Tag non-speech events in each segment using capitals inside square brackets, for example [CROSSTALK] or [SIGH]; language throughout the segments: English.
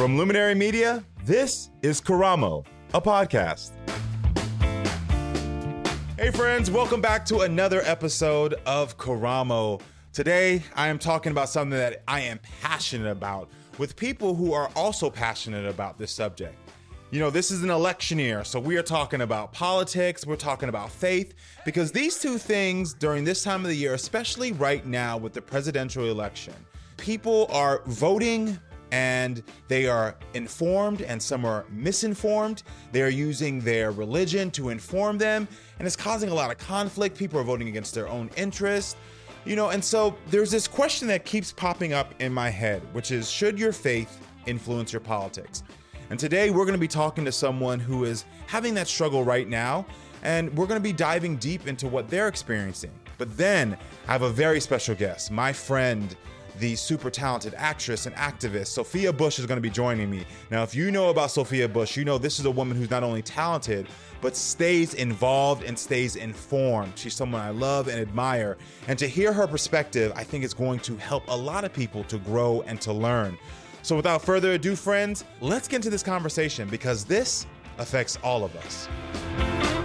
From Luminary Media, this is Karamo, a podcast. Hey friends, welcome back to another episode of Karamo. Today, I am talking about something that I am passionate about with people who are also passionate about this subject. You know, this is an election year, so we are talking about politics, we're talking about faith, because these two things during this time of the year, especially right now with the presidential election, people are voting and they are informed and some are misinformed. They are using their religion to inform them, and it's causing a lot of conflict. People are voting against their own interests. You know, and so there's this question that keeps popping up in my head, which is should your faith influence your politics? And today we're going to be talking to someone who is having that struggle right now, and we're going to be diving deep into what they're experiencing. But then I have a very special guest, my friend, the super talented actress and activist, Sophia Bush, is going to be joining me. Now, if you know about Sophia Bush, you know this is a woman who's not only talented, but stays involved and stays informed. She's someone I love and admire. And to hear her perspective, I think it's going to help a lot of people to grow and to learn. So, without further ado, friends, let's get into this conversation because this affects all of us.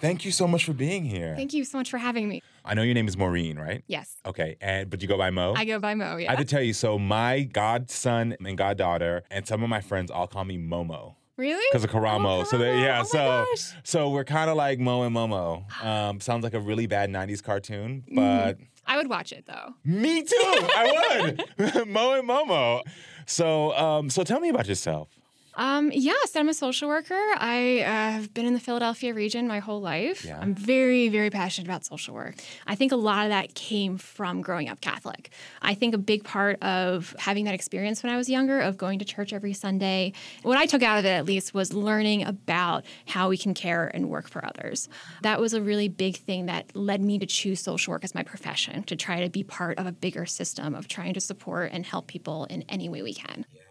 Thank you so much for being here. Thank you so much for having me. I know your name is Maureen, right? Yes. Okay, and but you go by Mo. I go by Mo, yeah. I have to tell you, so my godson and goddaughter and some of my friends all call me Momo really? because of Karamo. Oh, so they, yeah, Oh so gosh. so we're kind of like Mo and Momo. Um, sounds like a really bad '90s cartoon, but I would watch it though. me too. I would [LAUGHS] Mo and Momo. So um, so tell me about yourself. Um, yes, I'm a social worker. I uh, have been in the Philadelphia region my whole life. Yeah. I'm very, very passionate about social work. I think a lot of that came from growing up Catholic. I think a big part of having that experience when I was younger, of going to church every Sunday, what I took out of it at least was learning about how we can care and work for others. That was a really big thing that led me to choose social work as my profession, to try to be part of a bigger system of trying to support and help people in any way we can. Yeah,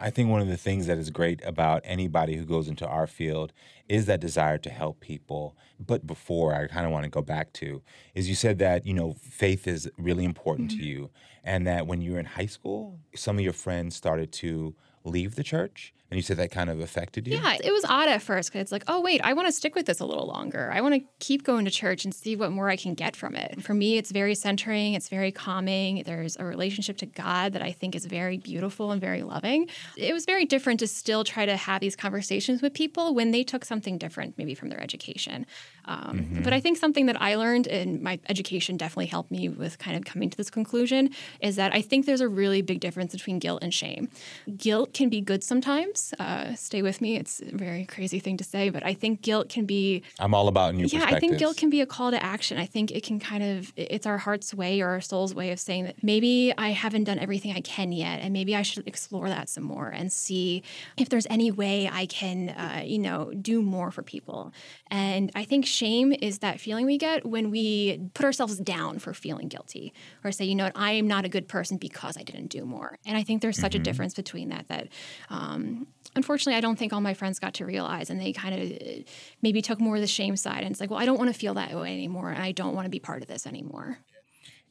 I think one of the things that is great about anybody who goes into our field is that desire to help people. But before I kind of want to go back to is you said that, you know, faith is really important to mm-hmm. you and that when you were in high school, some of your friends started to leave the church and you said that kind of affected you. Yeah, it was odd at first because it's like, oh, wait, I want to stick with this a little longer. I want to keep going to church and see what more I can get from it. For me, it's very centering, it's very calming. There's a relationship to God that I think is very beautiful and very loving. It was very different to still try to have these conversations with people when they took something different, maybe from their education. Um, But I think something that I learned in my education definitely helped me with kind of coming to this conclusion is that I think there's a really big difference between guilt and shame. Guilt can be good sometimes. Uh, stay with me. It's a very crazy thing to say, but I think guilt can be I'm all about new yeah, I think guilt can be a call to action. I think it can kind of it's our heart's way or our soul's way of saying that maybe I haven't done everything I can yet, and maybe I should explore that some more and see if there's any way I can, uh, you know, do more for people. And I think shame is that feeling we get when we put ourselves down for feeling guilty or say, you know what, I am not a good person because I didn't do more. And I think there's such a difference between that that. Um, Unfortunately, I don't think all my friends got to realize, and they kind of maybe took more of the shame side. And it's like, well, I don't want to feel that way anymore, and I don't want to be part of this anymore.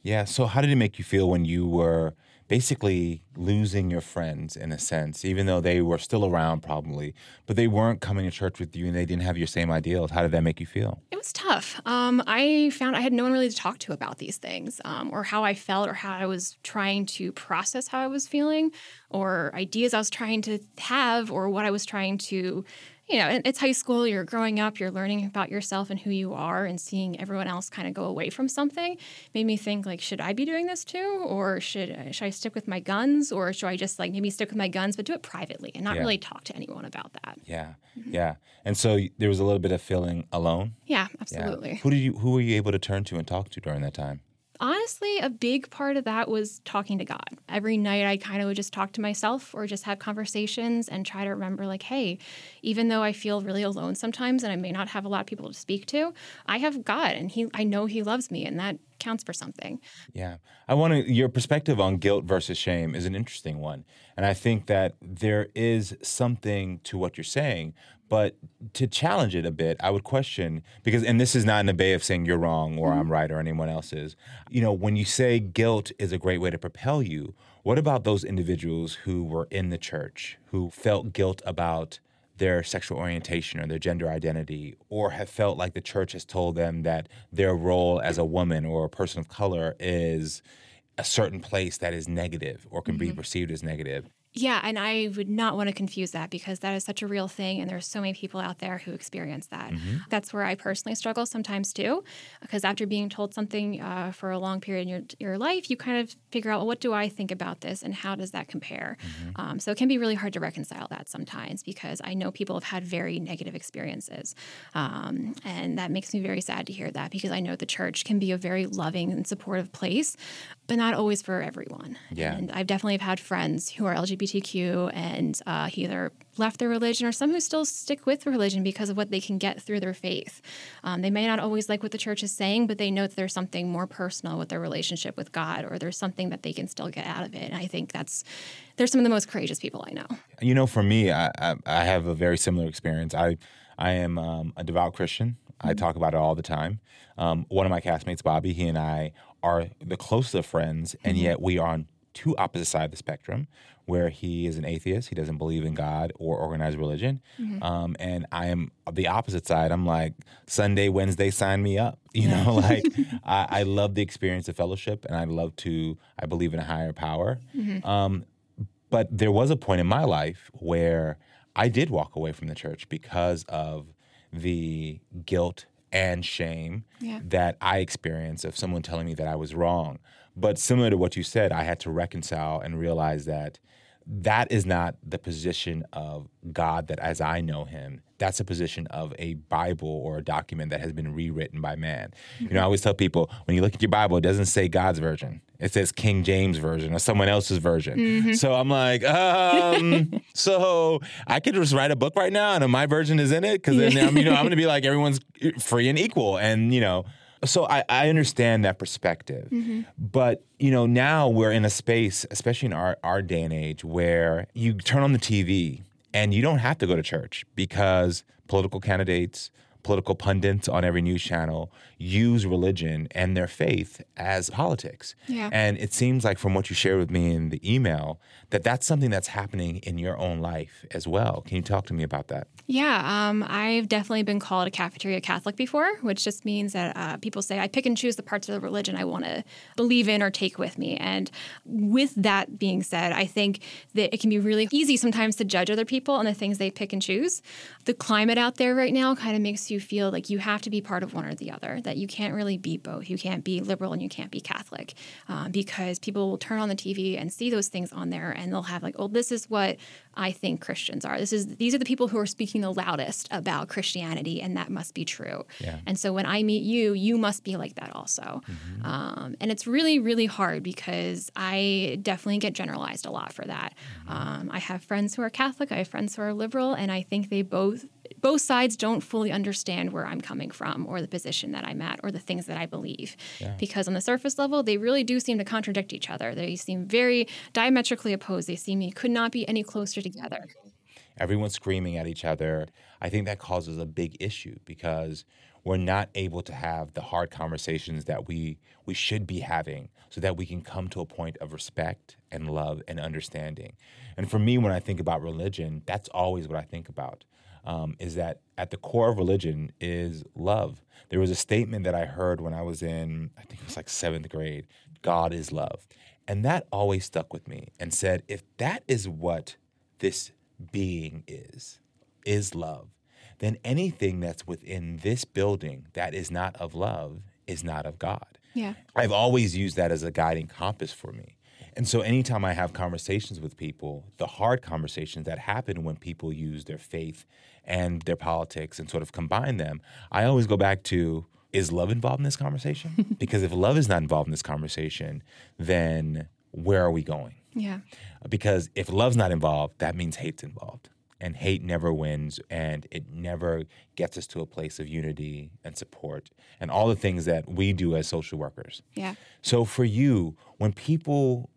Yeah. So, how did it make you feel when you were basically losing your friends in a sense, even though they were still around probably, but they weren't coming to church with you and they didn't have your same ideals. How did that make you feel? It was tough. Um, I found I had no one really to talk to about these things um, or how I felt or how I was trying to process how I was feeling or ideas I was trying to have or what I was trying to you know, it's high school, you're growing up, you're learning about yourself and who you are, and seeing everyone else kind of go away from something made me think like, should I be doing this too, or should uh, should I stick with my guns, or should I just like maybe stick with my guns but do it privately and not yeah. really talk to anyone about that? Yeah, mm-hmm. yeah. And so there was a little bit of feeling alone. Yeah, absolutely. Yeah. Who did you who were you able to turn to and talk to during that time? Honestly, a big part of that was talking to God. Every night I kind of would just talk to myself or just have conversations and try to remember, like, hey, even though I feel really alone sometimes and I may not have a lot of people to speak to, I have God and He I know He loves me and that counts for something. Yeah. I want to your perspective on guilt versus shame is an interesting one. And I think that there is something to what you're saying, but to challenge it a bit, I would question because, and this is not in a way of saying you're wrong or mm-hmm. I'm right or anyone else is. You know, when you say guilt is a great way to propel you, what about those individuals who were in the church who felt guilt about their sexual orientation or their gender identity, or have felt like the church has told them that their role as a woman or a person of color is a certain place that is negative or can mm-hmm. be perceived as negative? Yeah, and I would not want to confuse that because that is such a real thing, and there's so many people out there who experience that. Mm-hmm. That's where I personally struggle sometimes too, because after being told something uh, for a long period in your your life, you kind of figure out well, what do I think about this, and how does that compare? Mm-hmm. Um, so it can be really hard to reconcile that sometimes because I know people have had very negative experiences, um, and that makes me very sad to hear that because I know the church can be a very loving and supportive place, but not always for everyone. Yeah. And I've definitely have had friends who are LGBTQ and uh, either left their religion or some who still stick with religion because of what they can get through their faith. Um, they may not always like what the church is saying, but they know that there's something more personal with their relationship with God or there's something that they can still get out of it. And I think that's, they're some of the most courageous people I know. You know, for me, I, I, I have a very similar experience. I, I am um, a devout Christian. I mm-hmm. talk about it all the time. Um, one of my castmates, Bobby, he and I are the closest of friends, and mm-hmm. yet we are on two opposite sides of the spectrum where he is an atheist he doesn't believe in god or organized religion mm-hmm. um, and i am the opposite side i'm like sunday wednesday sign me up you yeah. know like [LAUGHS] I, I, love the experience of fellowship and i love to i believe in a higher power mm-hmm. um, but there was a point in my life where i did walk away from the church because of the guilt and shame yeah. that I experienced of someone telling me that I was wrong. But similar to what you said, I had to reconcile and realize that that is not the position of God that as I know him. That's a position of a Bible or a document that has been rewritten by man. You know, I always tell people when you look at your Bible, it doesn't say God's version. It says King James version or someone else's version. Mm-hmm. So I'm like, um, [LAUGHS] so I could just write a book right now and my version is in it because then I'm, you know I'm going to be like everyone's free and equal and you know so I, I understand that perspective. Mm-hmm. But, you know, now we're in a space, especially in our, our day and age, where you turn on the TV and you don't have to go to church because political candidates, political pundits on every news channel use religion and their faith as politics. Yeah. And it seems like from what you shared with me in the email that that's something that's happening in your own life as well. Can you talk to me about that? Yeah, um, I've definitely been called a cafeteria Catholic before, which just means that uh, people say I pick and choose the parts of the religion I want to believe in or take with me. And with that being said, I think that it can be really easy sometimes to judge other people on the things they pick and choose. The climate out there right now kind of makes you feel like you have to be part of one or the other, that you can't really be both. You can't be liberal and you can't be Catholic uh, because people will turn on the TV and see those things on there and they'll have like, oh, this is what I think Christians are. This is these are the people who are speaking the loudest about Christianity, and that must be true. Yeah. And so when I meet you, you must be like that also. Mm-hmm. Um, and it's really, really hard because I definitely get generalized a lot for that. Mm-hmm. Um, I have friends who are Catholic, I have friends who are liberal, and I think they both both sides don't fully understand where I'm coming from or the position that I'm at or the things that I believe. Yeah. Because on the surface level, they really do seem to contradict each other. They seem very diametrically opposed. They seem could not be any closer together. Everyone's screaming at each other, I think that causes a big issue because we're not able to have the hard conversations that we we should be having so that we can come to a point of respect and love and understanding. And for me, when I think about religion, that's always what I think about. Um, is that at the core of religion is love. There was a statement that I heard when I was in, I think it was like seventh grade God is love. And that always stuck with me and said, if that is what this being is, is love, then anything that's within this building that is not of love is not of God. Yeah. I've always used that as a guiding compass for me. And so anytime I have conversations with people, the hard conversations that happen when people use their faith and their politics and sort of combine them, I always go back to is love involved in this conversation? [LAUGHS] because if love is not involved in this conversation, then where are we going? Yeah. Because if love's not involved, that means hate's involved. And hate never wins and it never gets us to a place of unity and support and all the things that we do as social workers. Yeah. So for you, when people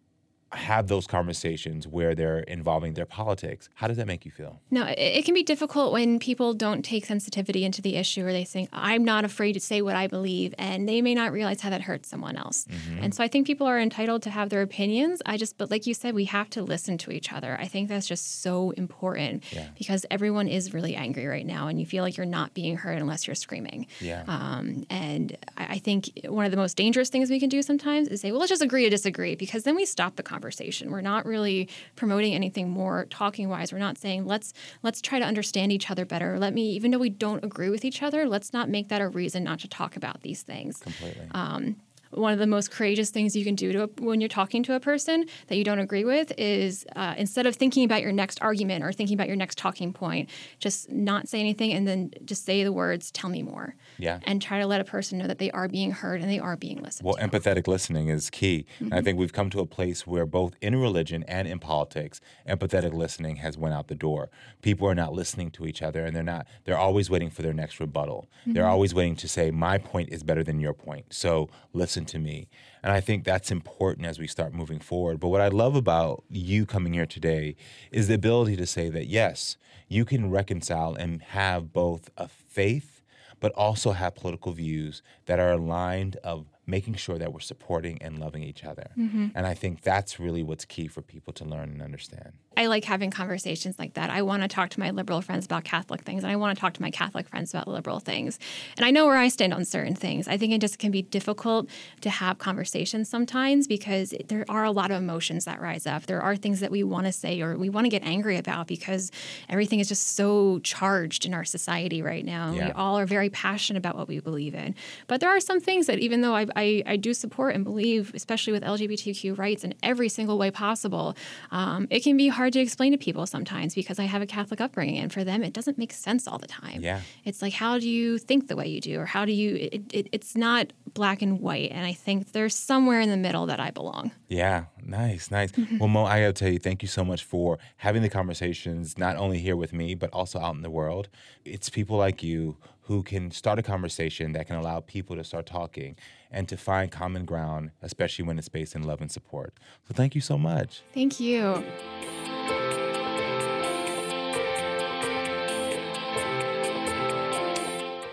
have those conversations where they're involving their politics. How does that make you feel? No, it, it, can be difficult when people don't take sensitivity into the issue or they think, I'm not afraid to say what I believe, and they may not realize how that hurts someone else. Mm-hmm. And so I think people are entitled to have their opinions. I just, but like you said, we have to listen to each other. I think that's just so important yeah. because everyone is really angry right now, and you feel like you're not being heard unless you're screaming. Yeah. Um, and I, I think one of the most dangerous things we can do sometimes is say, well, let's just agree to disagree because then we stop the conversation conversation. We're not really promoting anything more talking wise. We're not saying let's let's try to understand each other better. Let me, even though we don't agree with each other, let's not make that a reason not to talk about these things. Completely. Um, one of the most courageous things you can do to a, when you're talking to a person that you don't agree with is uh, instead of thinking about your next argument or thinking about your next talking point, just not say anything and then just say the words, tell me more. Yeah. And try to let a person know that they are being heard and they are being listened to. well, to. empathetic listening is key. Mm-hmm. And I think we've come to a place where both in religion and in politics, empathetic listening has went out the door. People are not listening to each other and they're not, they're always waiting for their next rebuttal. Mm-hmm. They're always waiting to say, my point is better than your point. So listen to me. And I think that's important as we start moving forward. But what I love about you coming here today is the ability to say that, yes, you can reconcile and have both a faith, but also have political views that are aligned of making sure that we're supporting and loving each other. Mm-hmm. And I think that's really what's key for people to learn and understand. I like having conversations like that. I want to talk to my liberal friends about Catholic things, and I want to talk to my Catholic friends about liberal things. And I know where I stand on certain things. I think it just can be difficult to have conversations sometimes because there are a lot of emotions that rise up. There are things that we want to say or we want to get angry about because everything is just so charged in our society right now. Yeah. We all are very passionate about what we believe in. But there are some things that, even though I, I, I do support and believe, especially with LGBTQ rights in every single way possible, um, it can be hard to explain to people sometimes because I have a Catholic upbringing, and for them, it doesn't make sense all the time. Yeah, it's like how do you think the way you do, or how do you? It, it, it's not black and white, and I think there's somewhere in the middle that I belong. Yeah, nice, nice. well, Mo, I gotta tell you, thank you so much for having the conversations, not only here with me, but also out in the world. It's people like you who can start a conversation that can allow people to start talking and to find common ground, especially when it's based in love and support. So thank you so much. Thank you.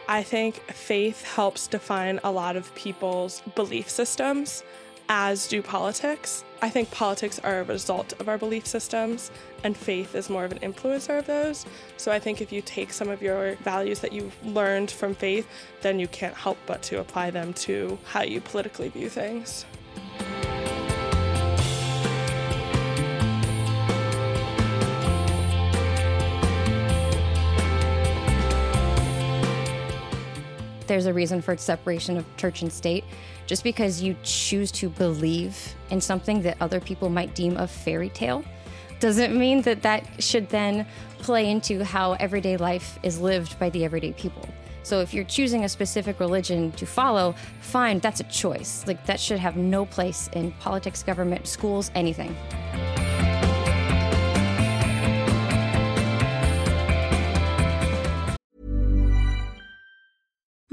I think faith helps define a lot of people's belief systems, as do politics. I think politics are a result of our belief systems, and faith is more of an influencer of those. So I think if you take some of your values that you've learned from faith, then you can't help but to apply them to how you politically view things. There's a reason for separation of church and state. Just because you choose to believe in something that other people might deem a fairy tale doesn't mean that that should then play into how everyday life is lived by the everyday people. So if you're choosing a specific religion to follow, fine, that's a choice. Like that should have no place in politics, government, schools, anything.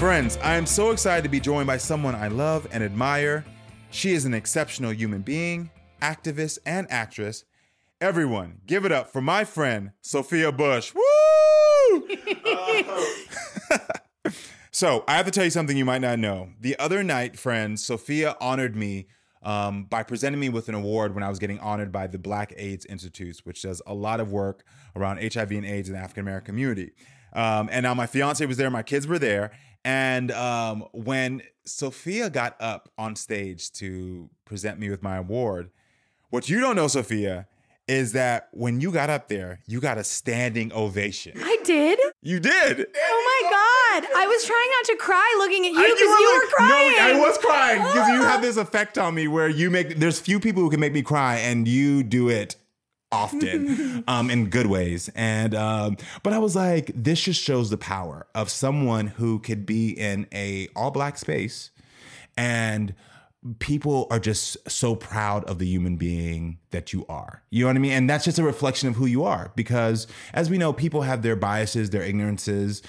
Friends, I am so excited to be joined by someone I love and admire. She is an exceptional human being, activist, and actress. Everyone, give it up for my friend, Sophia Bush. Woo! [LAUGHS] so, I have to tell you something you might not know. The other night, friends, Sophia honored me um, by presenting me with an award when I was getting honored by the Black AIDS Institute, which does a lot of work around HIV and AIDS in the African American community. Um, and now my fiance was there, my kids were there. And um, when Sophia got up on stage to present me with my award, what you don't know, Sophia, is that when you got up there, you got a standing ovation. I did. You did. Oh my god! I was trying not to cry looking at you I- because you, were were like- crying. No, I was crying because you have [LAUGHS] this effect on me where you make. There's few people who can make me cry, and you do it often um, in good ways. And um, but I was like, this just shows the power of someone who could be in a all black space, and people are just so proud of the human being that you are. You know what I mean? And that's just a reflection of who you are because as we know, people have their biases, their ignorances,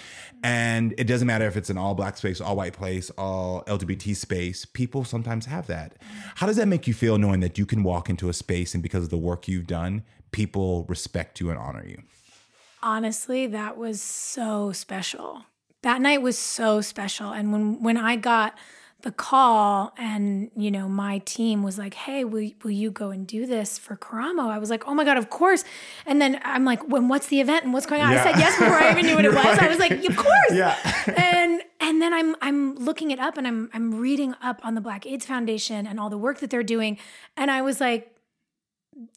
and it doesn't matter if it's an all black space, all white place, all LGBT space, people sometimes have that. How does that make you feel knowing that you can walk into a space and because of the work you've done, people respect you and honor you? Honestly, that was so special. That night was so special. And when when I got the call and you know my team was like hey will, will you go and do this for karamo? I was like oh my god of course. And then i'm like when what's the event and what's going on? Yeah. i said yes before i even knew what [LAUGHS] it was. I was like of course. Yeah. [LAUGHS] and and then i'm i'm looking it up and i'm i'm reading up on the black aids foundation and all the work that they're doing. And i was like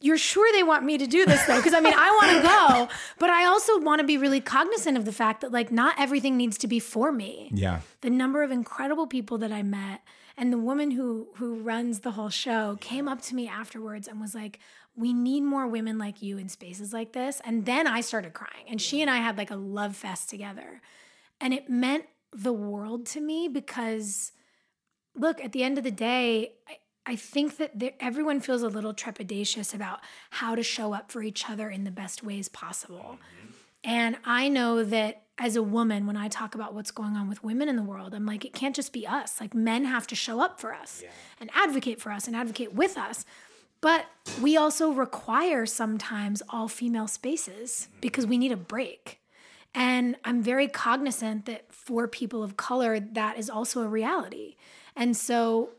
you're sure they want me to do this though because i mean i want to [LAUGHS] go but i also want to be really cognizant of the fact that like not everything needs to be for me. Yeah. the number of incredible people that I met and the woman who who runs the whole show came up to me afterwards and was like we need more women like you in spaces like this. And then I started crying and she and I had like a love fest together. And it meant the world to me because look at the end of the day I, I think that there, everyone feels a little trepidatious about how to show up for each other in the best ways possible. Mm-hmm. And I know that as a woman, when I talk about what's going on with women in the world, I'm like, it can't just be us. Like, men have to show up for us and advocate for us and advocate with us. But we also require sometimes all female spaces mm-hmm. because we need a break. And I'm very cognizant that for people of color, that is also a reality. And so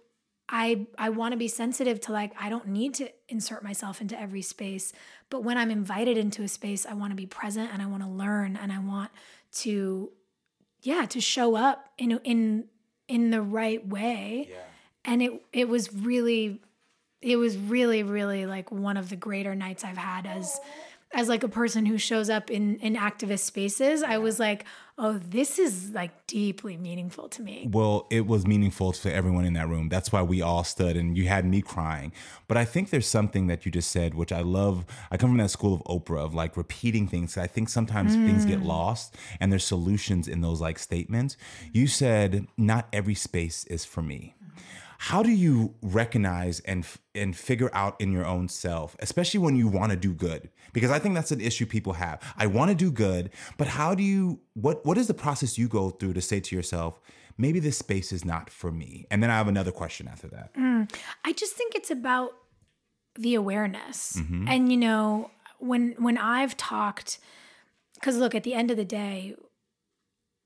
I I want to be sensitive to like I don't need to insert myself into every space, but when I'm invited into a space, I want to be present and I want to learn and I want to yeah, to show up in in in the right way. Yeah. And it it was really it was really really like one of the greater nights I've had as as like a person who shows up in in activist spaces, I was like, oh, this is like deeply meaningful to me. Well, it was meaningful to everyone in that room. That's why we all stood and you had me crying. But I think there's something that you just said, which I love. I come from that school of Oprah of like repeating things. I think sometimes mm. things get lost and there's solutions in those like statements. You said, not every space is for me how do you recognize and and figure out in your own self especially when you want to do good? Because i think that's an issue people have. I want to do good but how do you what what is the process you go through to say to yourself maybe this space is not for me? And then i have another question after that. Mm, i just think it's about the awareness. Mm-hmm. and you know when when i've talked because look at the end of the day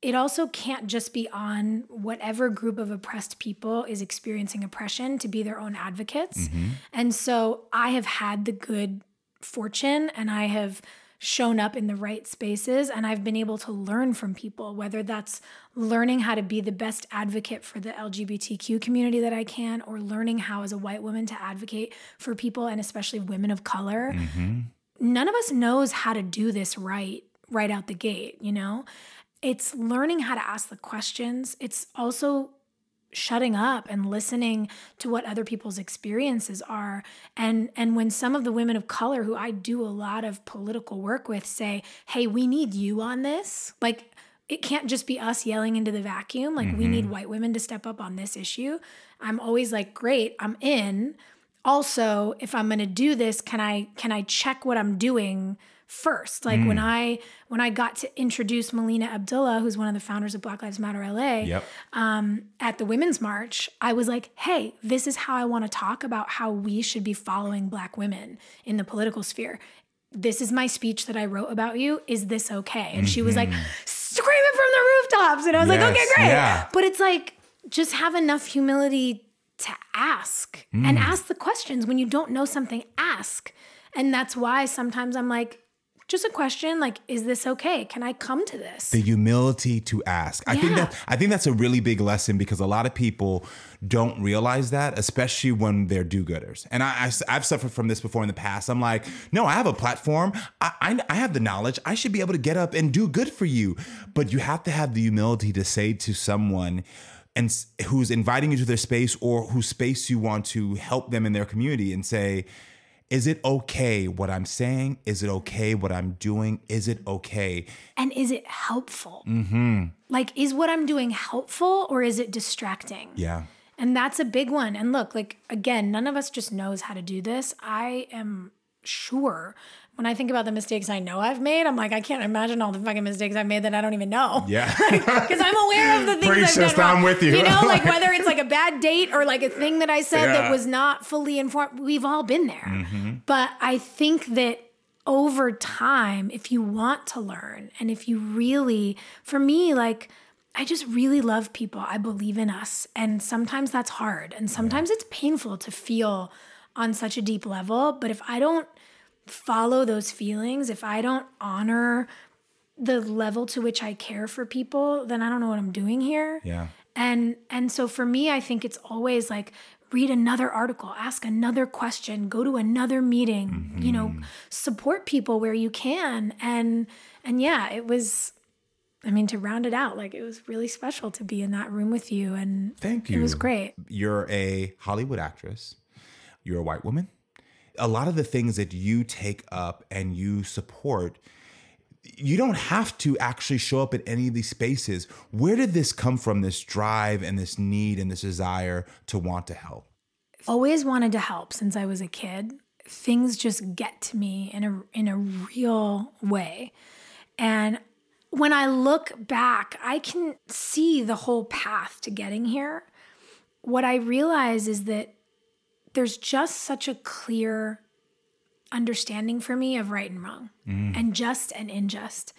it also can't just be on whatever group of oppressed people is experiencing oppression to be their own advocates. Mm-hmm. And so I have had the good fortune and I have shown up in the right spaces and I've been able to learn from people, whether that's learning how to be the best advocate for the LGBTQ community that I can, or learning how, as a white woman, to advocate for people and especially women of color. Mm-hmm. None of us knows how to do this right, right out the gate, you know? It's learning how to ask the questions. It's also shutting up and listening to what other people's experiences are and and when some of the women of color who I do a lot of political work with say hey we need you on this like it can't just be us yelling into the vacuum like mm-hmm. we need mm-hmm. white women to step up on this issue i'm always like great i'm in also if i'm going to do this can i can i check what i'm doing first. Like mm. when I when I got to introduce Melina Abdullah, who's one of the founders of Black Lives Matter LA, yep. um, at the Women's March, I was like, "Hey, this is how I want to talk about how we should be following Black women in the political sphere." This is my speech that I wrote about you. Is this okay? And mm-hmm. she was like, mm-hmm. screaming from the rooftops. And I was yes, like, okay, great. Yeah. But it's like, just have enough humility to ask mm. and ask the questions. When you don't know something, ask. And that's why sometimes I'm like, just a question like is this okay? Can i come to this? The humility to ask. I think that i think that's a really big lesson because a lot of people don't realize that especially when they're do-gooders. And I, I have suffered from this before in the past. I'm like no i have a platform. I, I i have the knowledge. I should be able to get up and do good for you. But you have to have the humility to say to someone and who's inviting you to their space or whose space you want to help them in their community and say is it okay what I'm saying? Is it okay what I'm doing? Is it okay? And is it helpful? Mm-hmm. Like, is what I'm doing helpful or is it distracting? Yeah. And that's a big one. And look, like, again, none of us just knows how to do this. I am sure when I think about the mistakes I know I've made, I'm like, I can't imagine all the fucking mistakes I've made that I don't even know. Yeah. [LAUGHS] Because I'm aware of the things Pretty I've done wrong. I'm with you. You know, [LAUGHS] like whether it's like a bad date or like a thing that I said yeah. that was not fully informed. We've all been there. Mm-hmm. But I think that over time, if you want to learn and if you really, for me, like, I just really love people. I believe in us. And sometimes that's hard. And sometimes yeah. it's painful to feel on such a deep level. But if I don't, follow those feelings, if I don't honor the level to which I care for people, then I don't know what I'm doing here. Yeah. And and so for me, I think it's always like read another article, ask another question, go to another meeting, mm-hmm. you know, mm-hmm. support people where you can. And and yeah, it was I mean, to round it out, like it was really special to be in that room with you. And thank you. It was great. You're a Hollywood actress. You're a white woman a lot of the things that you take up and you support you don't have to actually show up at any of these spaces. Where did this come from, this drive and this need and this desire to want to help? Always wanted to help since I was a kid. Things just get to me in a in a real way. And when I look back, I can see the whole path to getting here. What I realize is that there's just such a clear understanding for me of right and wrong mm. and just and unjust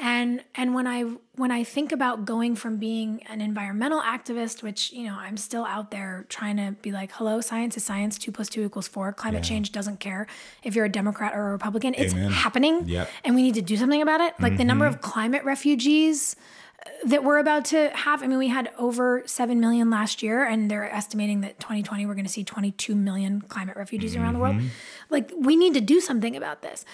and and when i when i think about going from being an environmental activist which you know i'm still out there trying to be like hello science is science two plus two equals four climate yeah. change doesn't care if you're a democrat or a republican it's Amen. happening yep. and we need to do something about it like mm-hmm. the number of climate refugees that we're about to have. I mean, we had over 7 million last year, and they're estimating that 2020 we're going to see 22 million climate refugees mm-hmm. around the world. Mm-hmm. Like, we need to do something about this.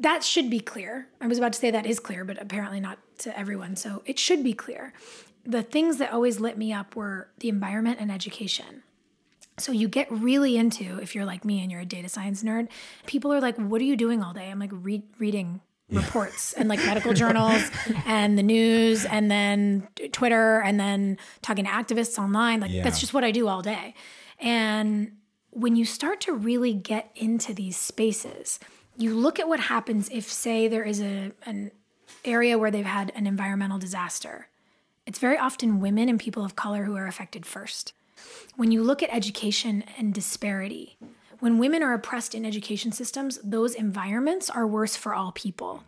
that should be clear. I was about to say that is clear, but apparently not to everyone. So it should be clear. The things that always lit me up were the environment and education. So you get really into, if you're like me and you're a data science nerd, people are like, what are you doing all day? I'm like, re- reading reports and like medical journals and the news and then Twitter and then talking to activists online. Like Yeah. that's just what I do all day. And when you start to really get into these spaces, you look at what happens if, say, there is a an area where they've had an environmental disaster. It's very often women and people of color who are affected first. When you look at education and disparity, when women are oppressed in education systems, those environments are worse for all people.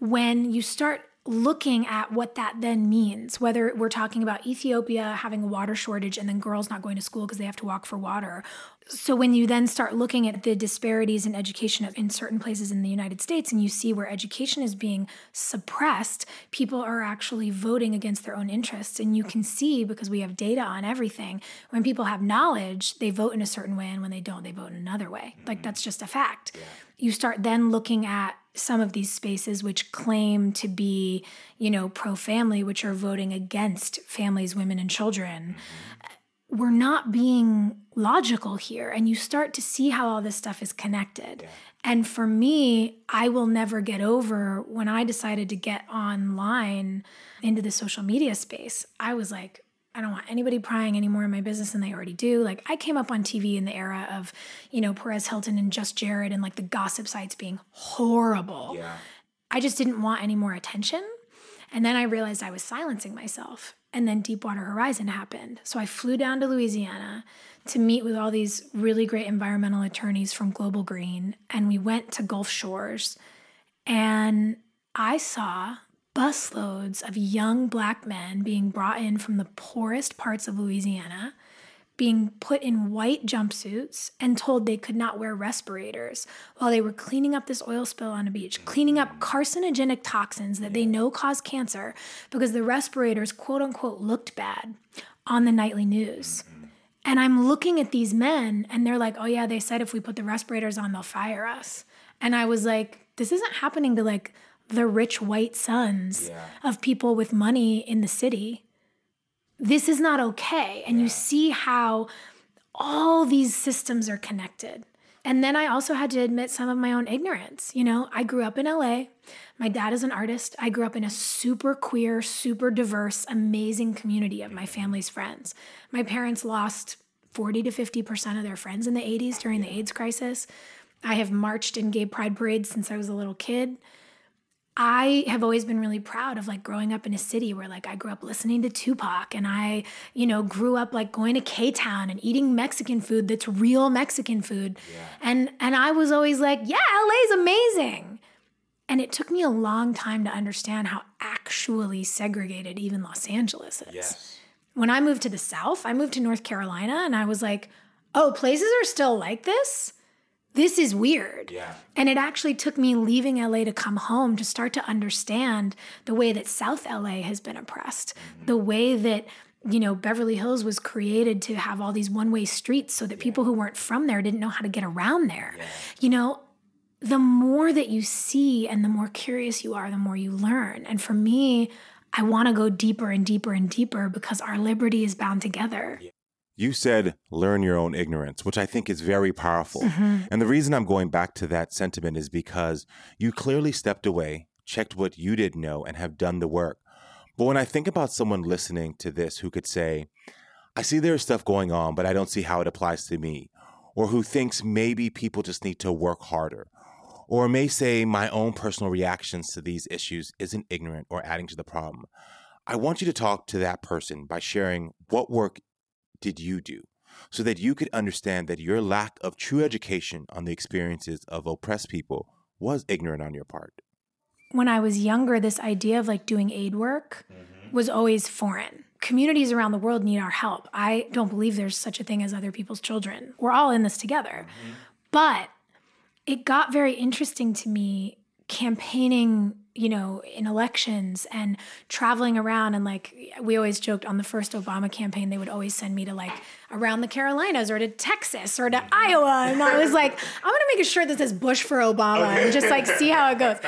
When you start looking at what that then means, whether we're talking about Ethiopia having a water shortage and then girls not going to school because they have to walk for water. So when you then start looking at the disparities in education in certain places in the United States and you see where education is being suppressed, people are actually voting against their own interests. And you can see because we have data on everything, when people have knowledge, they vote in a certain way and when they don't, they vote in another way. Like mm-hmm. that's just a fact. You start then looking at some of these spaces which claim to be, you know, pro family, which are voting against families, women, and children. Mm-hmm. We're not being logical here. And you start to see how all this stuff is connected. And for me, I will never get over when I decided to get online into the social media space. I was like, I don't want anybody prying any more in my business than they already do. Like I came up on TV in the era of, you know, Perez Hilton and Just Jared and like the gossip sites being horrible. Yeah. I just didn't want any more attention. And then I realized I was silencing myself. And then Deepwater Horizon happened. So I flew down to Louisiana to meet with all these really great environmental attorneys from Global Green. And we went to Gulf Shores. And I saw busloads of young black men being brought in from the poorest parts of Louisiana, being put in white jumpsuits and told they could not wear respirators while they were cleaning up this oil spill on a beach, cleaning up mm. carcinogenic toxins that they know cause cancer because the respirators, quote unquote, looked bad on the nightly news. Mm-hmm. And I'm looking at these men and they're like, oh, yeah, they said if we put the respirators on, they'll fire us. And I was like, this isn't happening to like the rich white sons of people with money in the city. This is not okay. And you see how all these systems are connected. And then I also had to admit some of my own ignorance. You know, I grew up in LA. My dad is an artist. I grew up in a super queer, super diverse, amazing community of my mm-hmm. family's friends. My parents lost 40 to 50% of their friends in the 80s during the AIDS crisis. I have marched in gay pride parades since I was a little kid. I have always been really proud of like growing up in a city where like I grew up listening to Tupac and I, you know, grew up like going to K-Town and eating Mexican food that's real Mexican food. And and I was always like, yeah, LA's amazing. And it took me a long time to understand how actually segregated even Los Angeles is. When I moved to the South, I moved to North Carolina and I was like, oh, places are still like this? This is weird. Yeah. And it actually took me leaving LA to come home to start to understand the way that South LA has been oppressed, mm-hmm. the way that you know Beverly Hills was created to have all these one-way streets so that people who weren't from there didn't know how to get around there. You know, the more that you see and the more curious you are, the more you learn. And for me, I want to go deeper and deeper and deeper because our liberty is bound together. You said learn your own ignorance, which I think is very powerful. Mm-hmm. And the reason I'm going back to that sentiment is because you clearly stepped away, checked what you didn't know, and have done the work. But when I think about someone listening to this who could say, I see there's stuff going on, but I don't see how it applies to me, or who thinks maybe people just need to work harder, or may say my own personal reactions to these issues isn't ignorant or adding to the problem. I want you to talk to that person by sharing what work did you do so that you could understand that your lack of true education on the experiences of oppressed people was ignorant on your part. when I was younger, this idea of like doing aid work mm-hmm. was always foreign. Communities around the world need our help. I don't believe there's such a thing as other people's children. We're all in this together. Mm-hmm. But it got very interesting to me campaigning you know in elections and traveling around. And like we always joked on the first obama campaign they would always send me to like around the carolinas or to texas or to mm-hmm. iowa. And i was like i'm gonna make sure that this bush for obama and just like see how it goes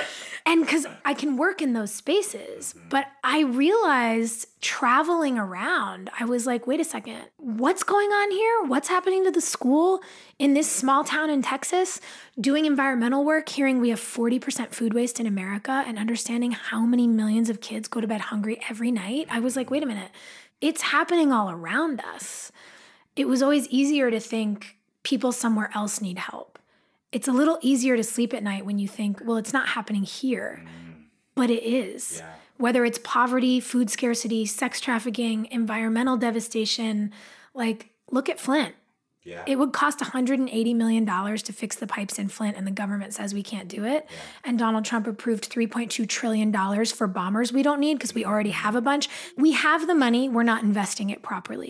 and because I can work in those spaces. Mm-hmm. But I realized traveling around, I was like, wait a second, what's going on here? What's happening to the school in this small town in Texas? Doing environmental work, hearing we have 40% food waste in America, and understanding how many millions of kids go to bed hungry every night. I was like, wait a minute, it's happening all around us. It was always easier to think people somewhere else need help it's a little easier to sleep at night when you think, well, it's not happening here, mm. but it is. Yeah. Whether it's poverty, food scarcity, sex trafficking, environmental devastation, like look at Flint. Yeah. It would cost $180 million to fix the pipes in Flint, and the government says we can't do it. Yeah. And Donald Trump approved $3.2 trillion for bombers we don't need because we already have a bunch. We have the money, we're not investing it properly.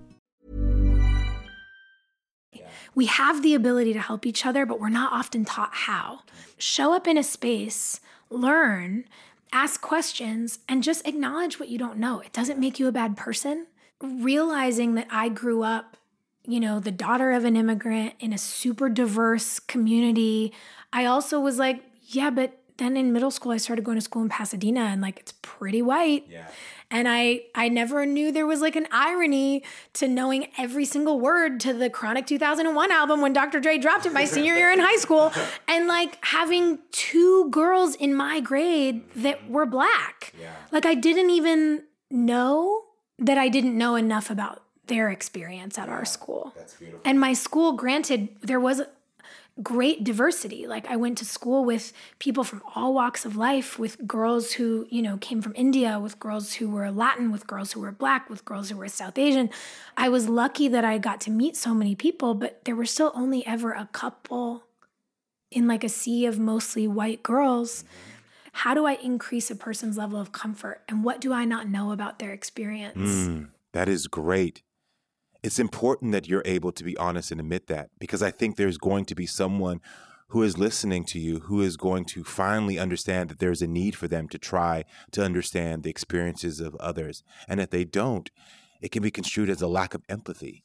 We have the ability to help each other, but we're not often taught how. Show up in a space, learn, ask questions, and just acknowledge what you don't know. It doesn't make you a bad person. Realizing that I grew up, you know, the daughter of an immigrant in a super diverse community, I also was like, yeah, but then in middle school, I started going to school in Pasadena and like it's pretty white. Yeah. And I I never knew there was like an irony to knowing every single word to the Chronic 2001 album when Dr. Dre dropped it my [LAUGHS] senior year in high school and like having two girls in my grade that mm-hmm. were black. Yeah. Like I didn't even know that I didn't know enough about their experience at yeah, our school. And my school granted there was great diversity. Like I went to school with people from all walks of life, with girls who, you know, came from India, with girls who were Latin, with girls who were black, with girls who were South Asian. I was lucky that I got to meet so many people, but there were still only ever a couple in like a sea of mostly white girls. How do I increase a person's level of comfort? And what do I not know about their experience? Mm, that is great it's important that you're able to be honest and admit that because I think there's going to be someone who is listening to you who is going to finally understand that there's a need for them to try to understand the experiences of others. And if they don't, it can be construed as a lack of empathy.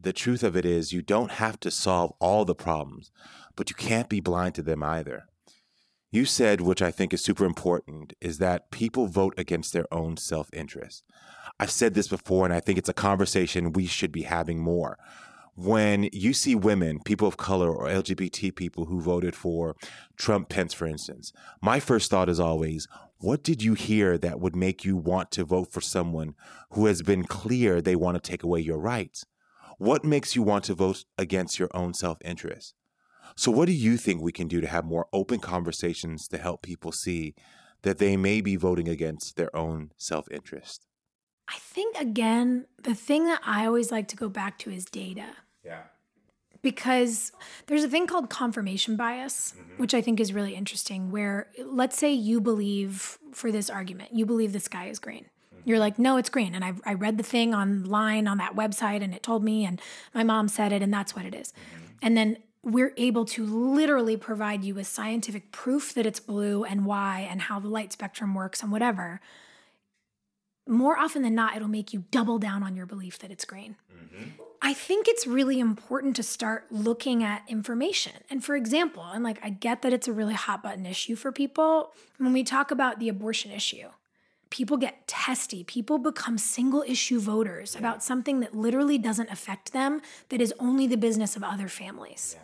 The truth of it is, you don't have to solve all the problems, but you can't be blind to them either. You said, which I think is super important, is that people vote against their own self interest. I've said this before, and I think it's a conversation we should be having more. When you see women, people of color, or LGBT people who voted for Trump Pence, for instance, my first thought is always, what did you hear that would make you want to vote for someone who has been clear they want to take away your rights? What makes you want to vote against your own self interest? So, what do you think we can do to have more open conversations to help people see that they may be voting against their own self interest? I think, again, the thing that I always like to go back to is data. Yeah. Because there's a thing called confirmation bias, Mm-hmm. which I think is really interesting, where let's say you believe, for this argument, you believe the sky is green. Mm-hmm. You're like, no, it's green. And I, I read the thing online on that website and it told me, and my mom said it, and that's what it is. And then we're able to literally provide you with scientific proof that it's blue and why and how the light spectrum works and whatever. More often than not, it'll make you double down on your belief that it's green. Mm-hmm. I think it's really important to start looking at information. And for example, and like I get that it's a really hot button issue for people. When we talk about the abortion issue, people get testy. People become single issue voters about something that literally doesn't affect them, that is only the business of other families.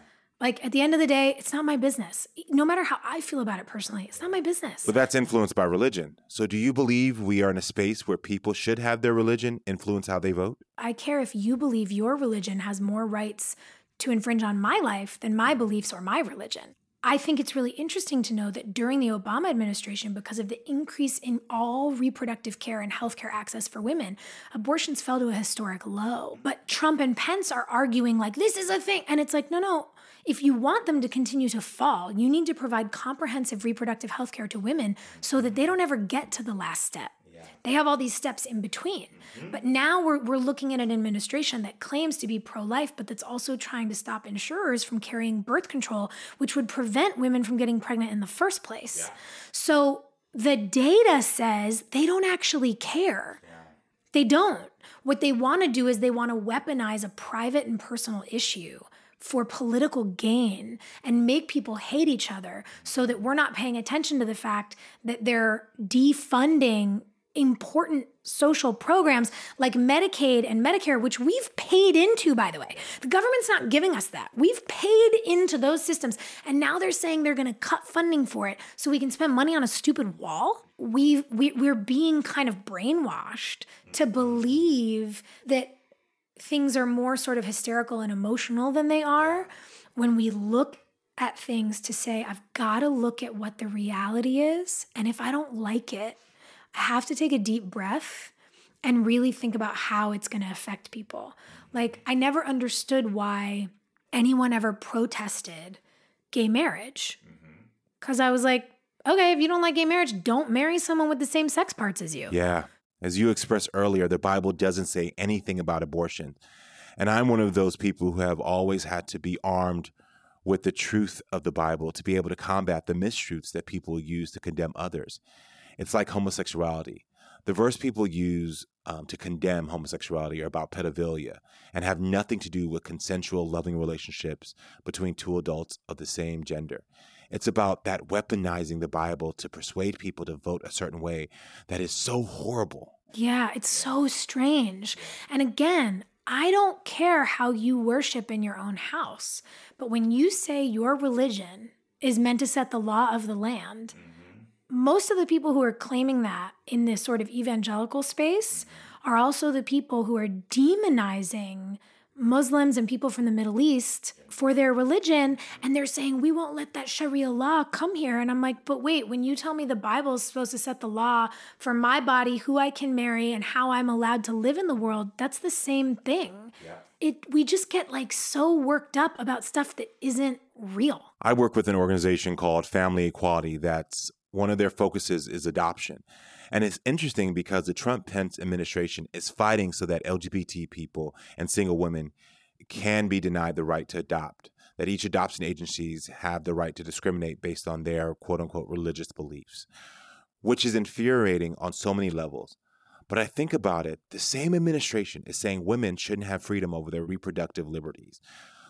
Like at the end of the day, it's not my business. No matter how I feel about it personally, it's not my business. But that's influenced by religion. So do you believe we are in a space where people should have their religion influence how they vote? I care if you believe your religion has more rights to infringe on my life than my beliefs or my religion. I think it's really interesting to know that during the Obama administration, because of the increase in all reproductive care and healthcare access for women, abortions fell to a historic low. But Trump and Pence are arguing like this is a thing. And it's like, no, no. If you want them to continue to fall, you need to provide comprehensive reproductive health care to women so that they don't ever get to the last step. They have all these steps in between. Mm-hmm. But now we're, we're looking at an administration that claims to be pro life, but that's also trying to stop insurers from carrying birth control, which would prevent women from getting pregnant in the first place. So the data says they don't actually care. They don't. What they want to do is they want to weaponize a private and personal issue for political gain and make people hate each other so that we're not paying attention to the fact that they're defunding important social programs like Medicaid and Medicare, which we've paid into, by the way. The government's not giving us that. We've paid into those systems. And now they're saying they're going to cut funding for it so we can spend money on a stupid wall. We've, we, we're being kind of brainwashed to believe that things are more sort of hysterical and emotional than they are when we look at things to say, I've got to look at what the reality is. And if I don't like it, I have to take a deep breath and really think about how it's going to affect people. Like, I never understood why anyone ever protested gay marriage. Mm-hmm. Because I was like, okay, if you don't like gay marriage, don't marry someone with the same sex parts as you. Yeah. As you expressed earlier, the Bible doesn't say anything about abortion. And I'm one of those people who have always had to be armed with the truth of the Bible to be able to combat the mistruths that people use to condemn others. It's like homosexuality. The verse people use um, to condemn homosexuality are about pedophilia and have nothing to do with consensual, loving relationships between two adults of the same gender. It's about that weaponizing the Bible to persuade people to vote a certain way that is so horrible. Yeah, it's so strange. And again, I don't care how you worship in your own house, but when you say your religion is meant to set the law of the land, mm-hmm. most of the people who are claiming that in this sort of evangelical space mm-hmm. are also the people who are demonizing Muslims and people from the Middle East for their religion. And they're saying, we won't let that Sharia law come here. And I'm like, but wait, when you tell me the Bible is supposed to set the law for my body, who I can marry, and how I'm allowed to live in the world, that's the same thing. It, we just get like so worked up about stuff that isn't real. I work with an organization called Family Equality that's one of their focuses is adoption. And it's interesting because the Trump Pence administration is fighting so that LGBT people and single women can be denied the right to adopt, that each adoption agencies have the right to discriminate based on their quote unquote religious beliefs, which is infuriating on so many levels. But I think about it, the same administration is saying women shouldn't have freedom over their reproductive liberties.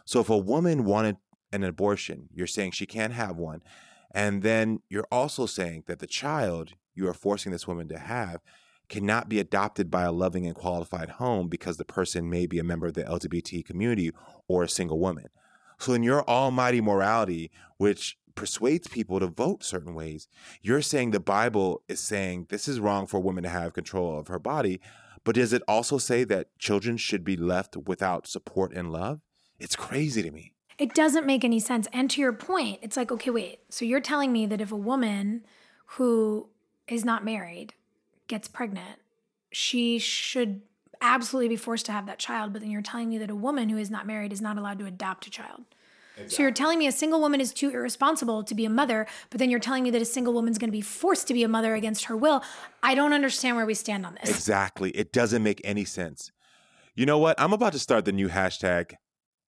So if a woman wanted an abortion, you're saying she can't have one. And then you're also saying that the child you are forcing this woman to have cannot be adopted by a loving and qualified home because the person may be a member of the LGBT community or a single woman. So, in your almighty morality, which persuades people to vote certain ways, you're saying the Bible is saying this is wrong for a woman to have control of her body. But does it also say that children should be left without support and love? It's crazy to me. It doesn't make any sense. And to your point, it's like, okay, wait. So you're telling me that if a woman who is not married gets pregnant, she should absolutely be forced to have that child. But then you're telling me that a woman who is not married is not allowed to adopt a child. So you're telling me a single woman is too irresponsible to be a mother, but then you're telling me that a single woman's going to be forced to be a mother against her will. I don't understand where we stand on this. Exactly. It doesn't make any sense. You know what? I'm about to start the new hashtag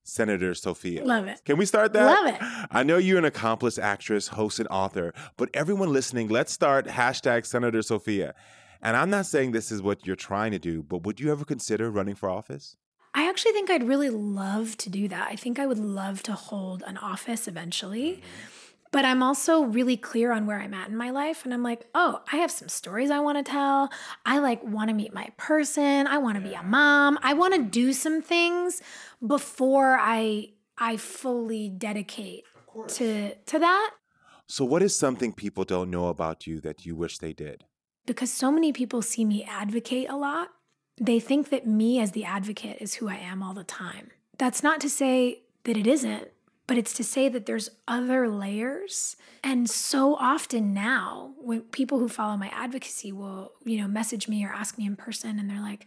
Senator Sophia. Love it. Can we start that? Love it. I know you're an accomplished actress, host, and author, but everyone listening, let's start hashtag Senator Sophia. And I'm not saying this is what you're trying to do, but would you ever consider running for office? I actually think I'd really love to do that. I think I would love to hold an office eventually. Mm-hmm. But I'm also really clear on where I'm at in my life. And I'm like, oh, I have some stories I want to tell. I like want to meet my person. I want to be a mom. I want to do some things before I I fully dedicate to to that. So, what is something people don't know about you that you wish they did? Because so many people see me advocate a lot, they think that me as the advocate is who I am all the time. That's not to say that it isn't, but it's to say that there's other layers. And so often now, when people who follow my advocacy will, you know, message me or ask me in person and they're like,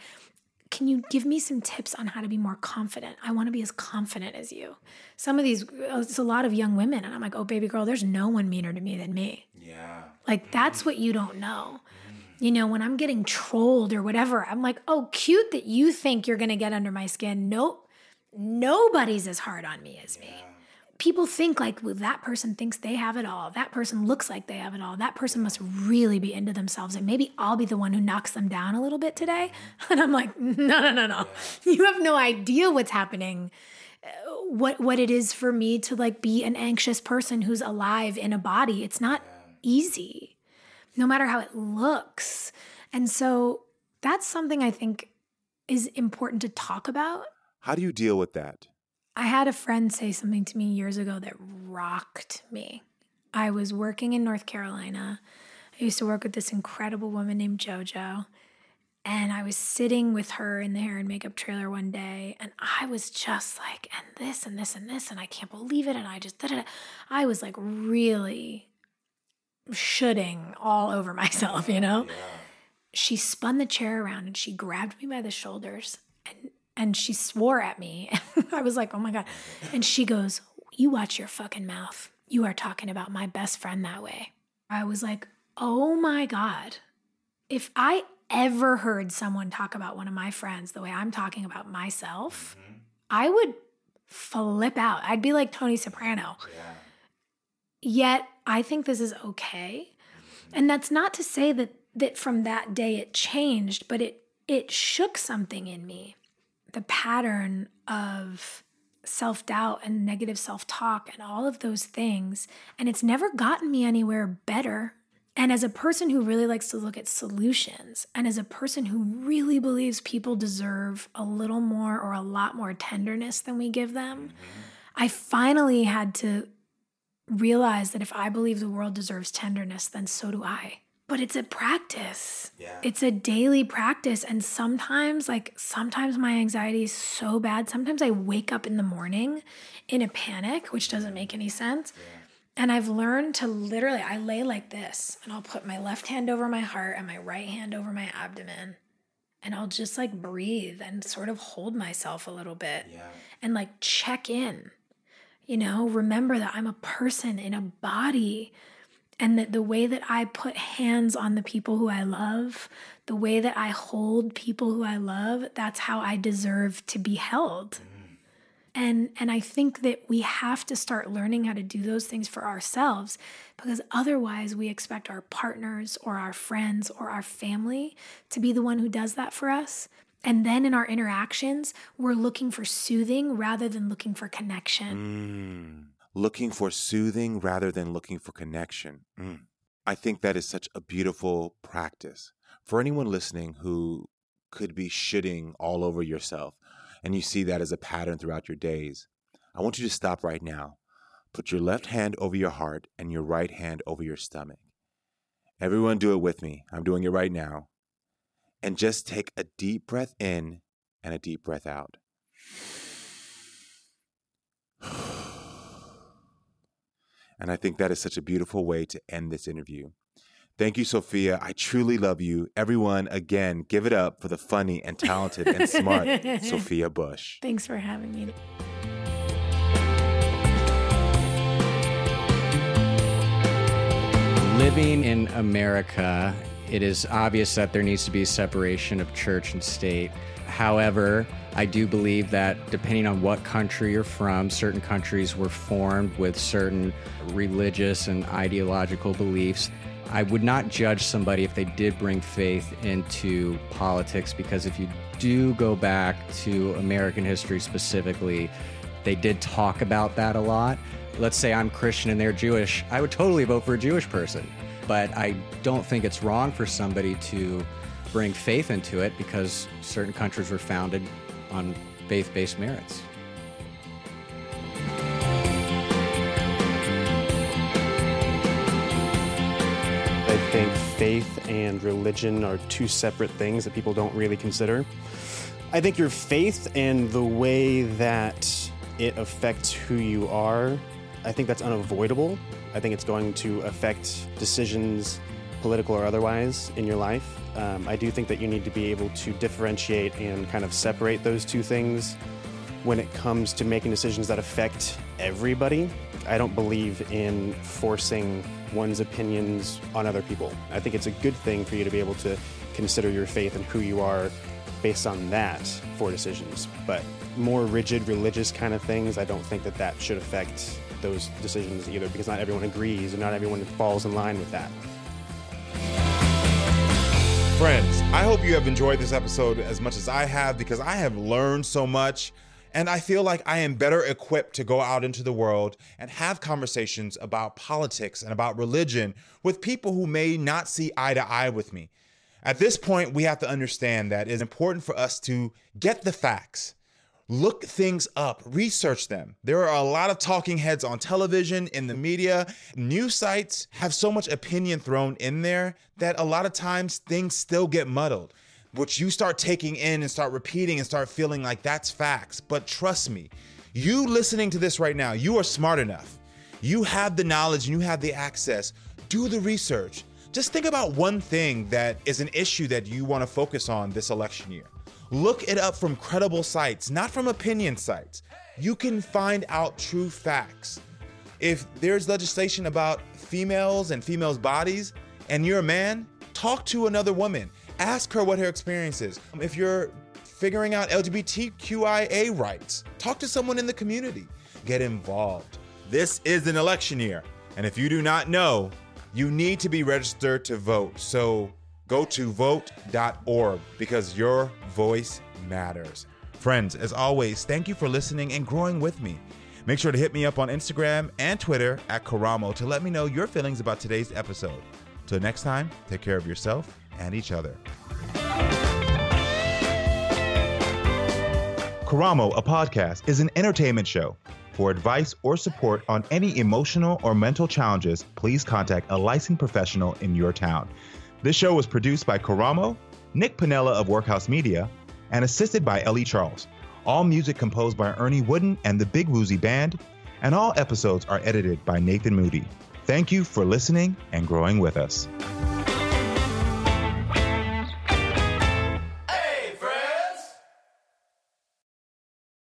can you give me some tips on how to be more confident? I want to be as confident as you. Some of these, uh, it's a lot of young women. And I'm like, oh, baby girl, there's no one meaner to me than me. Yeah. Like, that's what you don't know. Mm. You know, when I'm getting trolled or whatever, I'm like, oh, cute that you think you're going to get under my skin. Nope. Nobody's as hard on me as me. People think like, well, that person thinks they have it all. That person looks like they have it all. That person must really be into themselves. And maybe I'll be the one who knocks them down a little bit today. [LAUGHS] And I'm like, no, no, no, no. You have no idea what's happening uh, what what it is for me to like be an anxious person who's alive in a body. It's not easy no matter how it looks. And so that's something I think is important to talk about. How do you deal with that? I had a friend say something to me years ago that rocked me. I was working in North Carolina. I used to work with this incredible woman named JoJo. And I was sitting with her in the hair and makeup trailer one day, and I was just like, and this and this and this, and I can't believe it. And I just, da-da-da. I was like really shooting all over [LAUGHS] myself, you know? She spun the chair around and she grabbed me by the shoulders and and she swore at me. [LAUGHS] I was like, "Oh my god." And she goes, "You watch your fucking mouth. You are talking about my best friend that way." I was like, "Oh my god. If I ever heard someone talk about one of my friends the way I'm talking about myself, mm-hmm. I would flip out. I'd be like Tony Soprano. Yet I think this is okay. And that's not to say that that from that day it changed, but it it shook something in me. The pattern of self-doubt and negative self-talk and all of those things, and it's never gotten me anywhere better. And as a person who really likes to look at solutions, and as a person who really believes people deserve a little more or a lot more tenderness than we give them, mm-hmm. I finally had to realize that if I believe the world deserves tenderness, then so do I. But it's a practice. Yeah. It's a daily practice. And sometimes, like, sometimes my anxiety is so bad. Sometimes I wake up in the morning in a panic, which doesn't make any sense. Yeah. And I've learned to literally, I lay like this and I'll put my left hand over my heart and my right hand over my abdomen. And I'll just like breathe and sort of hold myself a little bit yeah. and like check in. You know, remember that I'm a person in a body and that the way that I put hands on the people who I love, the way that I hold people who I love, that's how I deserve to be held. Mm. And and I think that we have to start learning how to do those things for ourselves because otherwise we expect our partners or our friends or our family to be the one who does that for us. And then in our interactions, we're looking for soothing rather than looking for connection. Mm. Looking for soothing rather than looking for connection. Mm. I think that is such a beautiful practice. For anyone listening who could be shitting all over yourself and you see that as a pattern throughout your days, I want you to stop right now. Put your left hand over your heart and your right hand over your stomach. Everyone, do it with me. I'm doing it right now. And just take a deep breath in and a deep breath out. And I think that is such a beautiful way to end this interview. Thank you, Sophia. I truly love you. Everyone, again, give it up for the funny and talented and smart [LAUGHS] Sophia Bush. Thanks for having me. Living in America, it is obvious that there needs to be separation of church and state. However, I do believe that depending on what country you're from, certain countries were formed with certain religious and ideological beliefs. I would not judge somebody if they did bring faith into politics because if you do go back to American history specifically, they did talk about that a lot. Let's say I'm Christian and they're Jewish, I would totally vote for a Jewish person. But I don't think it's wrong for somebody to bring faith into it because certain countries were founded on faith based merits. I think faith and religion are two separate things that people don't really consider. I think your faith and the way that it affects who you are, I think that's unavoidable. I think it's going to affect decisions, political or otherwise, in your life. Um, I do think that you need to be able to differentiate and kind of separate those two things when it comes to making decisions that affect everybody. I don't believe in forcing one's opinions on other people. I think it's a good thing for you to be able to consider your faith and who you are based on that for decisions. But more rigid religious kind of things, I don't think that that should affect those decisions either because not everyone agrees and not everyone falls in line with that. Friends, I hope you have enjoyed this episode as much as I have because I have learned so much. And I feel like I am better equipped to go out into the world and have conversations about politics and about religion with people who may not see eye to eye with me. At this point, we have to understand that it's important for us to get the facts, look things up, research them. There are a lot of talking heads on television, in the media. News sites have so much opinion thrown in there that a lot of times things still get muddled which you start taking in and start repeating and start feeling like that's facts. But trust me, you listening to this right now, you are smart enough. You have the knowledge and you have the access. Do the research. Just think about one thing that is an issue that you want to focus on this election year. Look it up from credible sites, not from opinion sites. You can find out true facts. If there's legislation about females and females' bodies and you're a man, talk to another woman Ask her what her experience is. Um, if you're figuring out LGBTQIA rights, talk to someone in the community. Get involved. This is an election year. And if you do not know, you need to be registered to vote. So go to vote.org because your voice matters. Friends, as always, thank you for listening and growing with me. Make sure to hit me up on Instagram and Twitter at Karamo to let me know your feelings about today's episode. Till next time, take care of yourself and each other. Karamo, a podcast, is an entertainment show. For advice or support on any emotional or mental challenges, please contact a licensed professional in your town. This show was produced by Karamo, Nick Pinella of Workhouse Media, and assisted by Ellie Charles. All music composed by Ernie Wooden and the Big Woozy Band, and all episodes are edited by Nathan Moody. Thank you for listening and growing with us.